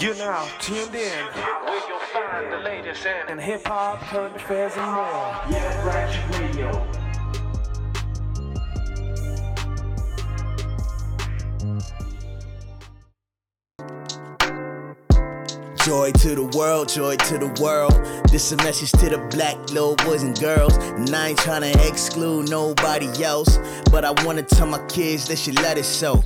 You now tuned in. Where you'll find the latest in hip hop, current affairs, and more. Yeah, Ratchet Radio. Joy to the world, joy to the world. This a message to the black little boys and girls. And I ain't trying to exclude nobody else. But I wanna tell my kids they should let it show.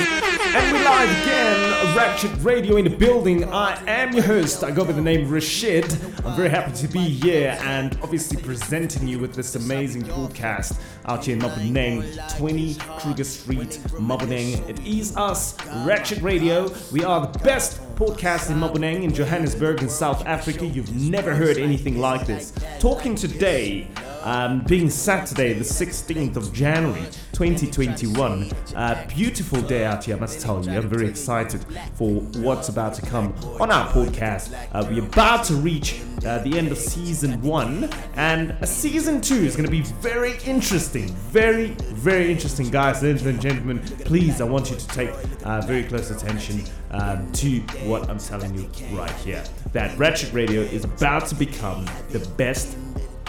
And we live again, Ratchet Radio in the building. I am your host. I go by the name Rashied. I'm very happy to be here and obviously presenting you with this amazing podcast out here in Maboneng, 20 Kruger Street, Maboneng. It is us, Ratchet Radio. We are the best podcast in Maboneng in Johannesburg in South Africa. You've never heard anything like this. Talking today um, being Saturday, the 16th of January 2021. Uh, beautiful day out here, I must tell you. I'm very excited for what's about to come on our podcast. Uh, we're about to reach uh, the end of season one, and uh, season two is going to be very interesting. Very, very interesting, guys, ladies and gentlemen. Please, I want you to take uh, very close attention um, to what I'm telling you right here. That Ratchet Radio is about to become the best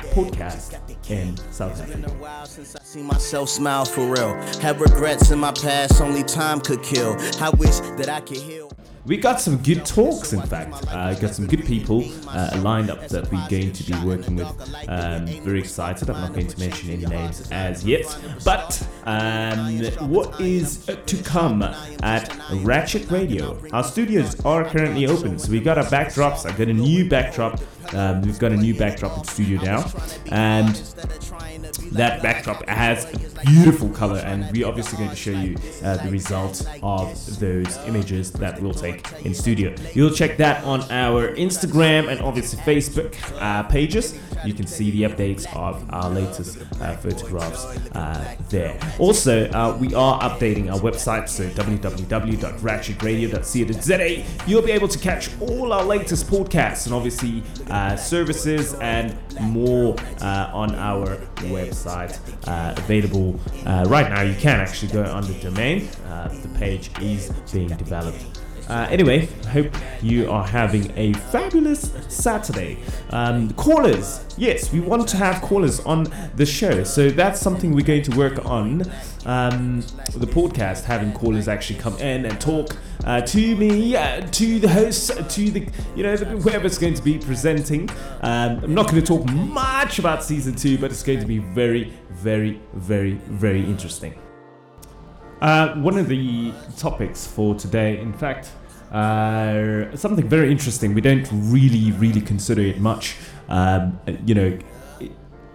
podcast in South Africa. Since I see myself smile for real. Have regrets in my past, only time could kill. I wish that I could heal. We got some good talks, in fact. Uh, got some good people uh, lined up that we're going to be working with. Um, very excited. I'm not going to mention any names as yet. But um, what is to come at Ratchet Radio? Our studios are currently open, so we got our backdrops. I got a new backdrop. Um, we've got a new backdrop in studio now, and that backdrop has a beautiful color. And we're obviously going to show you uh, the result of those images that we'll take in studio. You'll check that on our instagram and obviously facebook uh, pages you can see the updates of our latest uh, photographs uh, there also uh, we are updating our website so www.ratchetradio.co.za you'll be able to catch all our latest podcasts and obviously services and more on our website available right now. You can actually go on the domain. The page is being developed. Uh, anyway, hope you are having a fabulous Saturday. Um, callers, yes, we want to have callers on the show, so that's something we're going to work on. Um, the podcast, having callers actually come in and talk uh, to me, uh, to the hosts, to the you know whoever's going to be presenting. Um, I'm not going to talk much about season two, but it's going to be very, very, very, very interesting. Uh, one of the topics for today, in fact, uh, something very interesting. We don't really, really consider it much. Um, you know,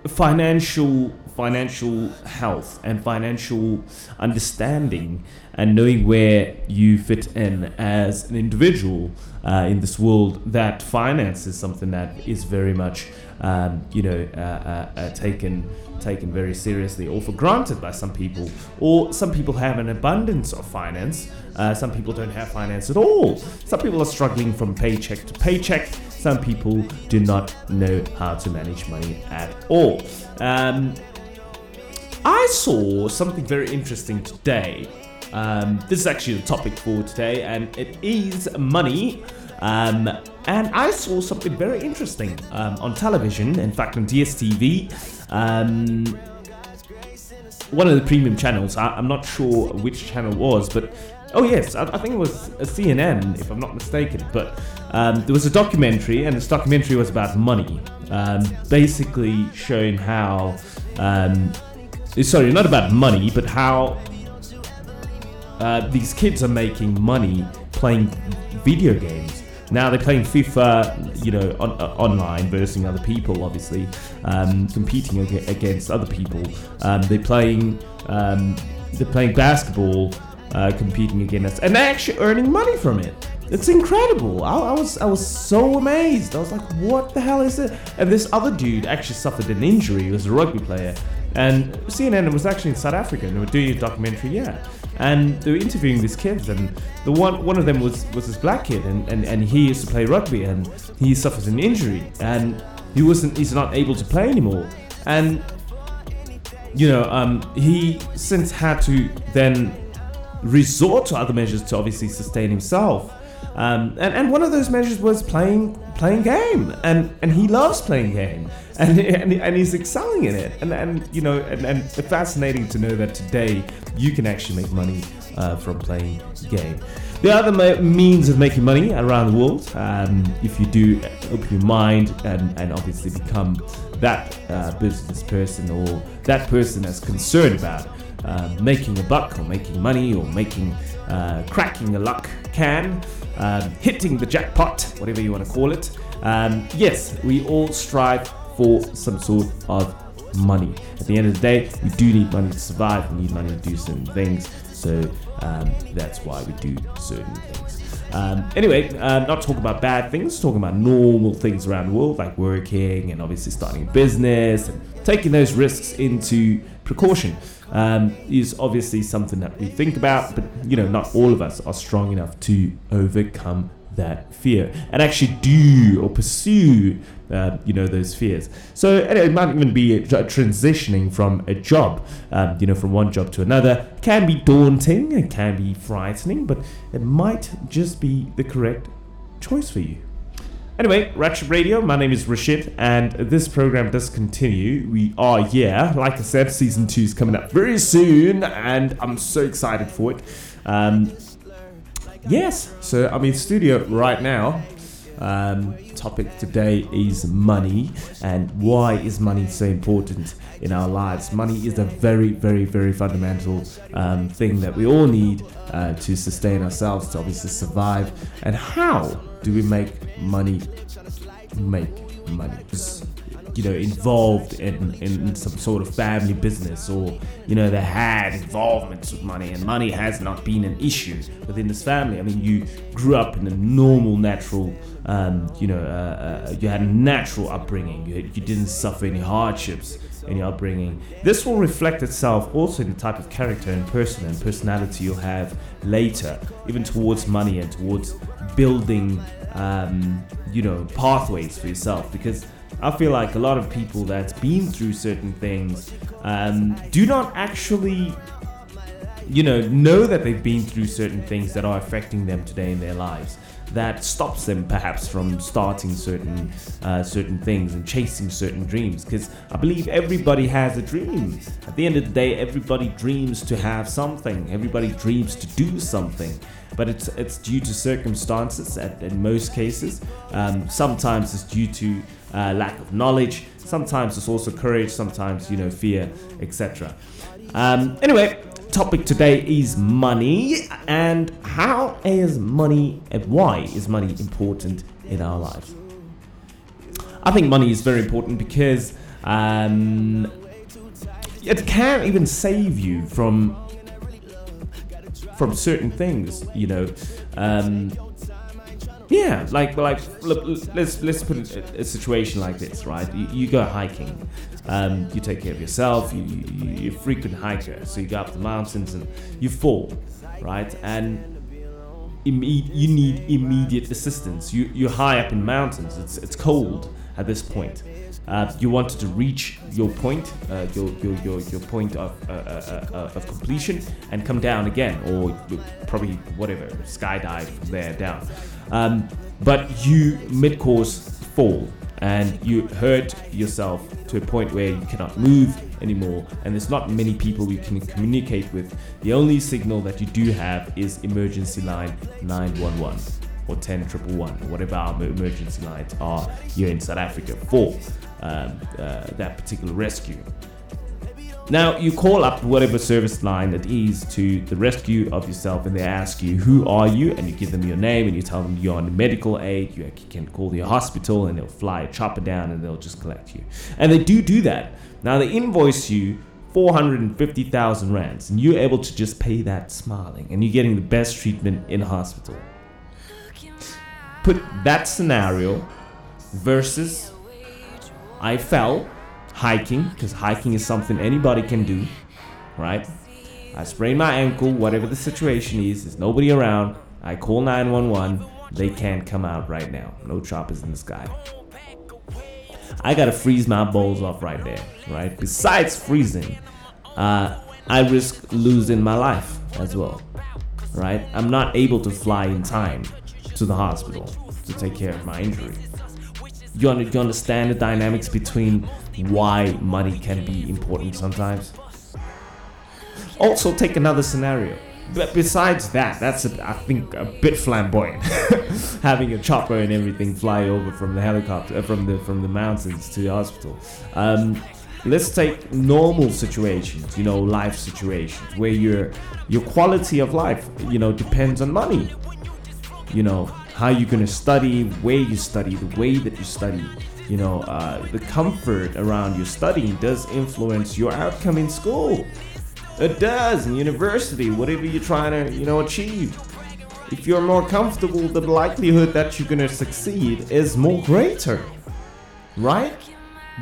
financial financial health and financial understanding and knowing where you fit in as an individual uh, in this world that finance is something that is very much um, you know uh, uh, uh, taken taken very seriously or for granted by some people. Or some people have an abundance of finance. Uh, some people don't have finance at all. Some people are struggling from paycheck to paycheck. Some people do not know how to manage money at all. Um, I saw something very interesting today. Um, this is actually the topic for today, and it is money. Um, and I saw something very interesting um, on television, in fact, on DSTV. Um, one of the premium channels, I, am not sure which channel it was, but oh, yes, I, I think it was a CNN, if I'm not mistaken. But um, there was a documentary, and this documentary was about money, um, basically showing how sorry, not about money, but how uh, these kids are making money playing video games. Now they're playing FIFA, you know, on, uh, online versus other people, obviously, um, competing ag- against other people. Um, they're playing, um, they're playing basketball, uh, competing against, and they're actually earning money from it. It's incredible. I, I, was I was so amazed. I was like, what the hell is it? And this other dude actually suffered an injury. He was a rugby player, and CNN was actually in South Africa and they were doing a documentary, yeah. And they were interviewing these kids and the one one of them was was this black kid and, and, and he used to play rugby and he suffered an injury and he wasn't he's not able to play anymore. And you know, um, he since had to then resort to other measures to obviously sustain himself. Um, and, and one of those measures was playing playing game, and and he loves playing game, and and, and he's excelling in it, and and you know, and, and fascinating to know that today you can actually make money uh, from playing game. There are other means of making money around the world. Um, if you do open your mind and, and obviously become that uh, business person or that person that's concerned about uh, making a buck or making money or making uh, cracking a luck can, um, hitting the jackpot, whatever you want to call it. Um, yes, we all strive for some sort of money. At the end of the day, we do need money to survive. We need money to do certain things. So um, that's why we do certain things. Um, anyway, uh, not talking about bad things, talking about normal things around the world, like working and obviously starting a business and taking those risks into precaution um, is obviously something that we think about, but you know, not all of us are strong enough to overcome that fear and actually do or pursue uh, you know those fears so it might even be transitioning from a job um, you know from one job to another can be daunting it can be frightening but it might just be the correct choice for you Anyway, Ratchet Radio, my name is Rashied, and this program does continue. We are, yeah, like I said, season two is coming up very soon, and I'm so excited for it. Um, yes, so I'm in studio right now. Um, topic today is money, and why is money so important in our lives? Money is a very, very, very fundamental um, thing that we all need uh, to sustain ourselves, to obviously survive. And how do we make money? Make money you know involved in, in some sort of family business or you know they had involvements with money and money has not been an issue within this family. I mean you grew up in a normal natural um, you know uh, uh, you had a natural upbringing. You, you didn't suffer any hardships in your upbringing. This will reflect itself also in the type of character and person and personality you'll have later even towards money and towards building um, you know pathways for yourself. Because I feel like a lot of people that's been through certain things um, do not actually, you know, know that they've been through certain things that are affecting them today in their lives. That stops them perhaps from starting certain uh, certain things and chasing certain dreams. Because I believe everybody has a dream. At the end of the day, everybody dreams to have something. Everybody dreams to do something but it's it's due to circumstances at, in most cases. Um, sometimes it's due to uh, lack of knowledge. Sometimes it's also courage. Sometimes you know fear, etc. Um, anyway, topic today is money and how is money and why is money important in our lives. I think money is very important because um, it can even save you from from certain things. You know, um, yeah, like like look, let's let's put a, a situation like this, right? You, you go hiking, um, you take care of yourself. You, you you're a frequent hiker, so you go up the mountains and you fall, right? And you need immediate assistance. You you're high up in mountains. It's it's cold at this point. Uh, you wanted to reach your point, uh, your, your, your, your point of, uh, uh, uh, of completion, and come down again, or probably whatever, skydive from there down. Um, but you mid course fall and you hurt yourself to a point where you cannot move anymore. And there's not many people you can communicate with. The only signal that you do have is emergency line 911 or 10111 or whatever our emergency lines are here in south africa for um, uh, that particular rescue now, you call up whatever service line it is to the rescue of yourself, and they ask you, Who are you? And you give them your name, and you tell them you're on medical aid. You can call your hospital, and they'll fly a chopper down and they'll just collect you. And they do do that. Now, they invoice you 450,000 rands, and you're able to just pay that smiling, and you're getting the best treatment in hospital. Put that scenario versus I fell hiking, because hiking is something anybody can do, right? I sprain my ankle, whatever the situation is, there's nobody around. I call 911, they can't come out right now. No choppers in the sky. I gotta freeze my balls off right there, right? Besides freezing, uh, I risk losing my life as well, right? I'm not able to fly in time to the hospital to take care of my injury. You, you understand the dynamics between why money can be important sometimes? Also, take another scenario. But besides that, that's a, I think a bit flamboyant, having a chopper and everything fly over from the helicopter, from the from the mountains to the hospital. Um, let's take normal situations, you know, life situations where your your quality of life, you know, depends on money. You know, how you're gonna study, where you study, the way that you study. You know, uh, the comfort around your studying does influence your outcome in school. It does in university, whatever you're trying to, you know, achieve. If you're more comfortable, the likelihood that you're gonna succeed is more greater. Right?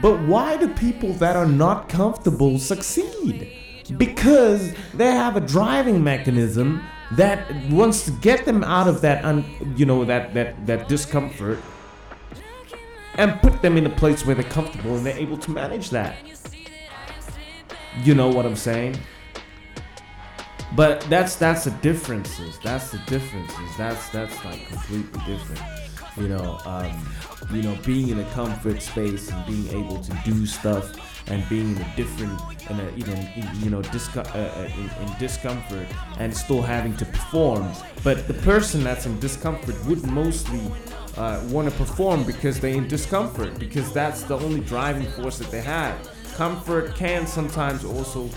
But why do people that are not comfortable succeed? Because they have a driving mechanism that wants to get them out of that un, you know that that that discomfort and put them in a place where they're comfortable and they're able to manage that. You know what I'm saying? But that's that's the differences. That's the differences. That's that's like completely different. You know, um, you know, being in a comfort space and being able to do stuff and being in a different, in a even you know, disco- uh, uh, in, in discomfort and still having to perform. But the person that's in discomfort would mostly uh, want to perform because they're in discomfort because that's the only driving force that they have. Comfort can sometimes also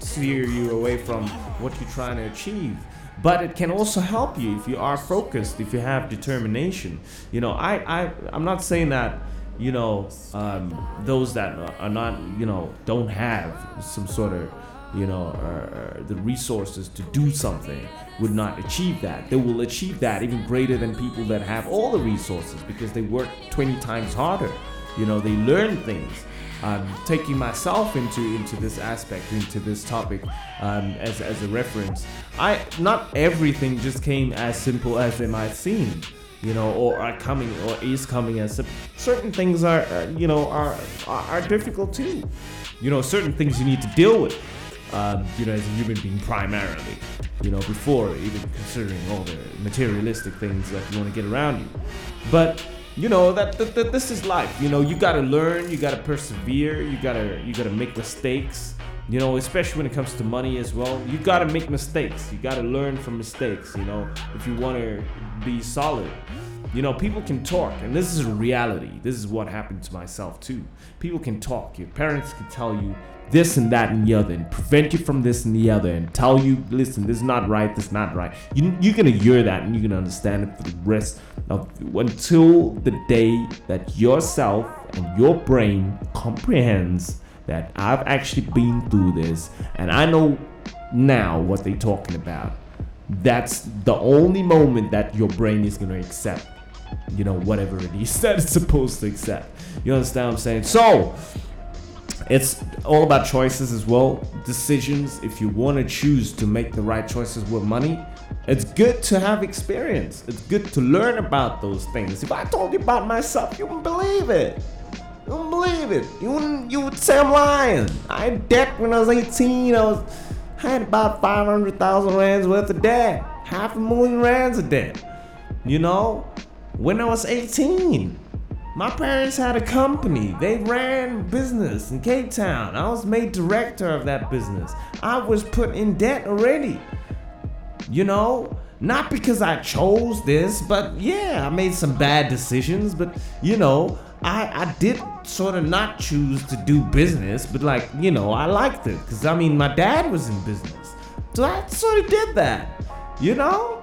steer you away from what you're trying to achieve but it can also help you if you are focused if you have determination you know i, I i'm not saying that you know um, those that are not you know don't have some sort of you know uh, the resources to do something would not achieve that. They will achieve that even greater than people that have all the resources because they work 20 times harder. You know they learn things. Um, taking myself into into this aspect, into this topic um, as, as a reference. I not everything just came as simple as it might seem, you know, or are coming or is coming as sim- certain things are uh, you know are, are are difficult too. You know, certain things you need to deal with. Um, you know, as a human being primarily. You know, before even considering all the materialistic things that you want to get around you. But you know that, that, that this is life you know you gotta learn you gotta persevere you gotta you gotta make mistakes you know especially when it comes to money as well you gotta make mistakes. You gotta learn from mistakes you know if you want to be solid. You know people can talk and this is reality. This is what happened to myself too. People can talk. Your parents can tell you this and that and the other and prevent you from this and the other and tell you listen this is not right this is not right. You, you're gonna hear that and you're gonna understand it for the rest of until the day that yourself and your brain comprehends that i've actually been through this and i know now what they're talking about. That's the only moment that your brain is gonna accept you know whatever it is that it's supposed to accept. You understand what i'm saying? So it's all about choices as well. Decisions if you want to choose to make the right choices with money it's good to have experience. It's good to learn about those things. If i told you about myself you wouldn't believe it you wouldn't believe it you wouldn't you would say i'm lying i had debt when i was 18 i was I had about 500000 rands worth of debt half a million rands of debt you know when i was 18 my parents had a company. They ran business in Cape Town. I was made director of that business. I was put in debt already. You know, not because I chose this, but yeah, I made some bad decisions, but you know, I I did sort of not choose to do business, but like, you know, I liked it cuz I mean, my dad was in business. So I sort of did that. You know?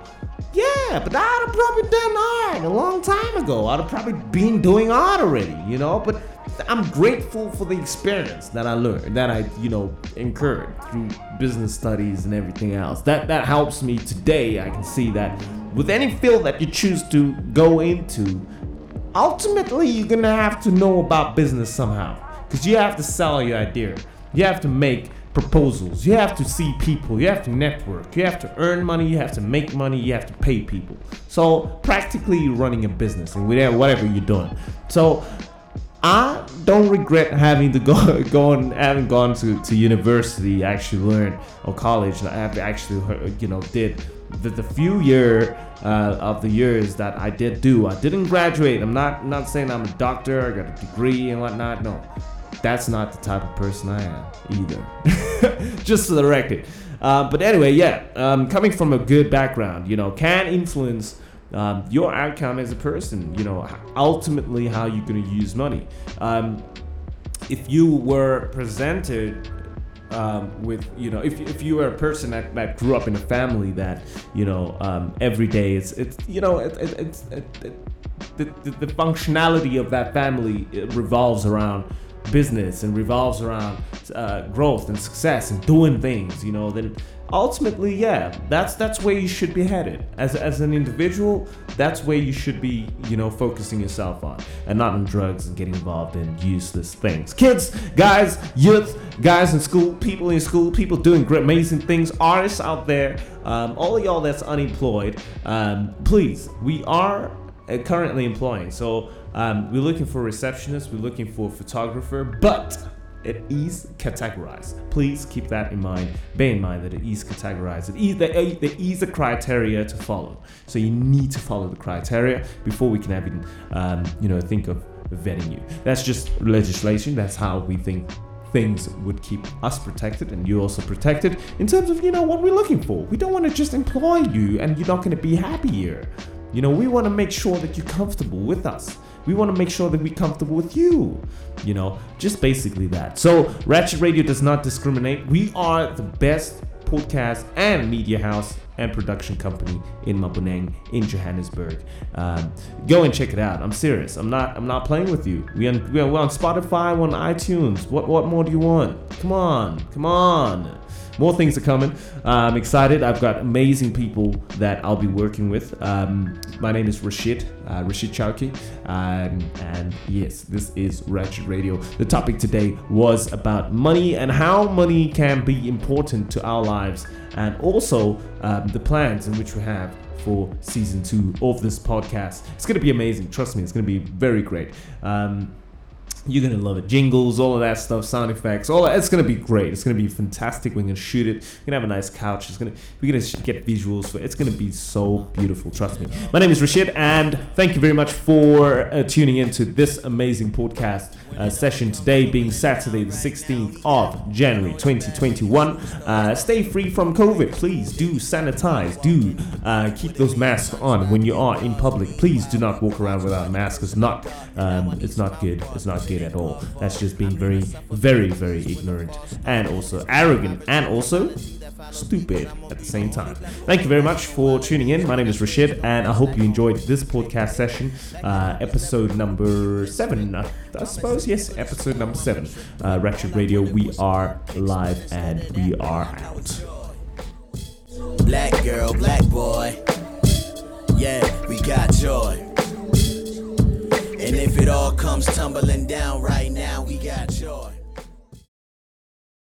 Yeah, but I'd have probably done art a long time ago. I'd have probably been doing art already, you know. But I'm grateful for the experience that I learned, that I, you know, incurred through business studies and everything else. That that helps me today. I can see that with any field that you choose to go into, ultimately you're gonna have to know about business somehow, because you have to sell your idea. You have to make proposals. You have to see people. You have to network. You have to earn money. You have to make money. You have to pay people. So practically, you're running a business and whatever you're doing. So I don't regret having to go going having gone to, to university actually learn or college I have actually you know did the, the few year uh, of the years that I did do. I didn't graduate. I'm not not saying I'm a doctor I got a degree and whatnot. No that's not the type of person I am either. Just for the record. Uh, but anyway yeah um, coming from a good background you know can influence um, your outcome as a person you know ultimately how you're going to use money. Um, if you were presented um, with you know if, if you were a person that, that grew up in a family that you know um, every day it's it's you know it, it, it's it, the, the, the functionality of that family revolves around business and revolves around uh, growth and success and doing things you know then ultimately, yeah, that's that's where you should be headed. As, as an individual, that's where you should be, you know, focusing yourself on and not on drugs and getting involved in useless things. Kids, guys, youth, guys in school, people in school, people doing great, amazing things, artists out there, um, all of y'all that's unemployed, um, please, we are currently employing. So um, we're looking for receptionists, we're looking for photographer, but it is categorized. Please keep that in mind. Bear in mind that it is categorized. It is, there, there is a criteria to follow. So you need to follow the criteria before we can even, um, you know, think of vetting you. That's just legislation. That's how we think things would keep us protected and you also protected in terms of you know what we're looking for we don't want to just employ you and you're not going to be happy here you know we want to make sure that you're comfortable with us we want to make sure that we're comfortable with you. You know, just basically that. So, Ratchet Radio does not discriminate. We are the best podcast and media house and production company in Maboneng in Johannesburg. Um, go and check it out. I'm serious. I'm not. I'm not playing with you. We on, we're on Spotify, we're on iTunes. What what more do you want? Come on, come on. More things are coming. Uh, I'm excited. I've got amazing people that I'll be working with. Um, my name is Rashied, uh, Rashied Chauke. Um, and yes, this is Ratchet Radio. The topic today was about money and how money can be important to our lives and also um, the plans in which we have for season two of this podcast. It's going to be amazing. Trust me, it's going to be very great. Um, you're gonna love it. Jingles, all of that stuff, sound effects, all that. It's gonna be great. It's gonna be fantastic. We're gonna shoot it. We're gonna have a nice couch. It's gonna we're gonna get visuals for it. It's gonna be so beautiful. Trust me. My name is Rashied, and thank you very much for uh, tuning in to this amazing podcast uh, session today, being Saturday, the 16th of January, 2021. Uh, stay free from COVID. Please do sanitize. Do uh, keep those masks on when you are in public. Please do not walk around without a mask. It's not um, it's not good. It's not good at all. That's just being very, very, very ignorant and also arrogant and also stupid at the same time. Thank you very much for tuning in. My name is Rashied, and I hope you enjoyed this podcast session, uh, episode number seven. I suppose, yes, episode number seven. Uh, Ratchet Radio, we are live and we are out. Black girl, black boy. Yeah, we got joy. And if it all comes tumbling down right now, we got joy.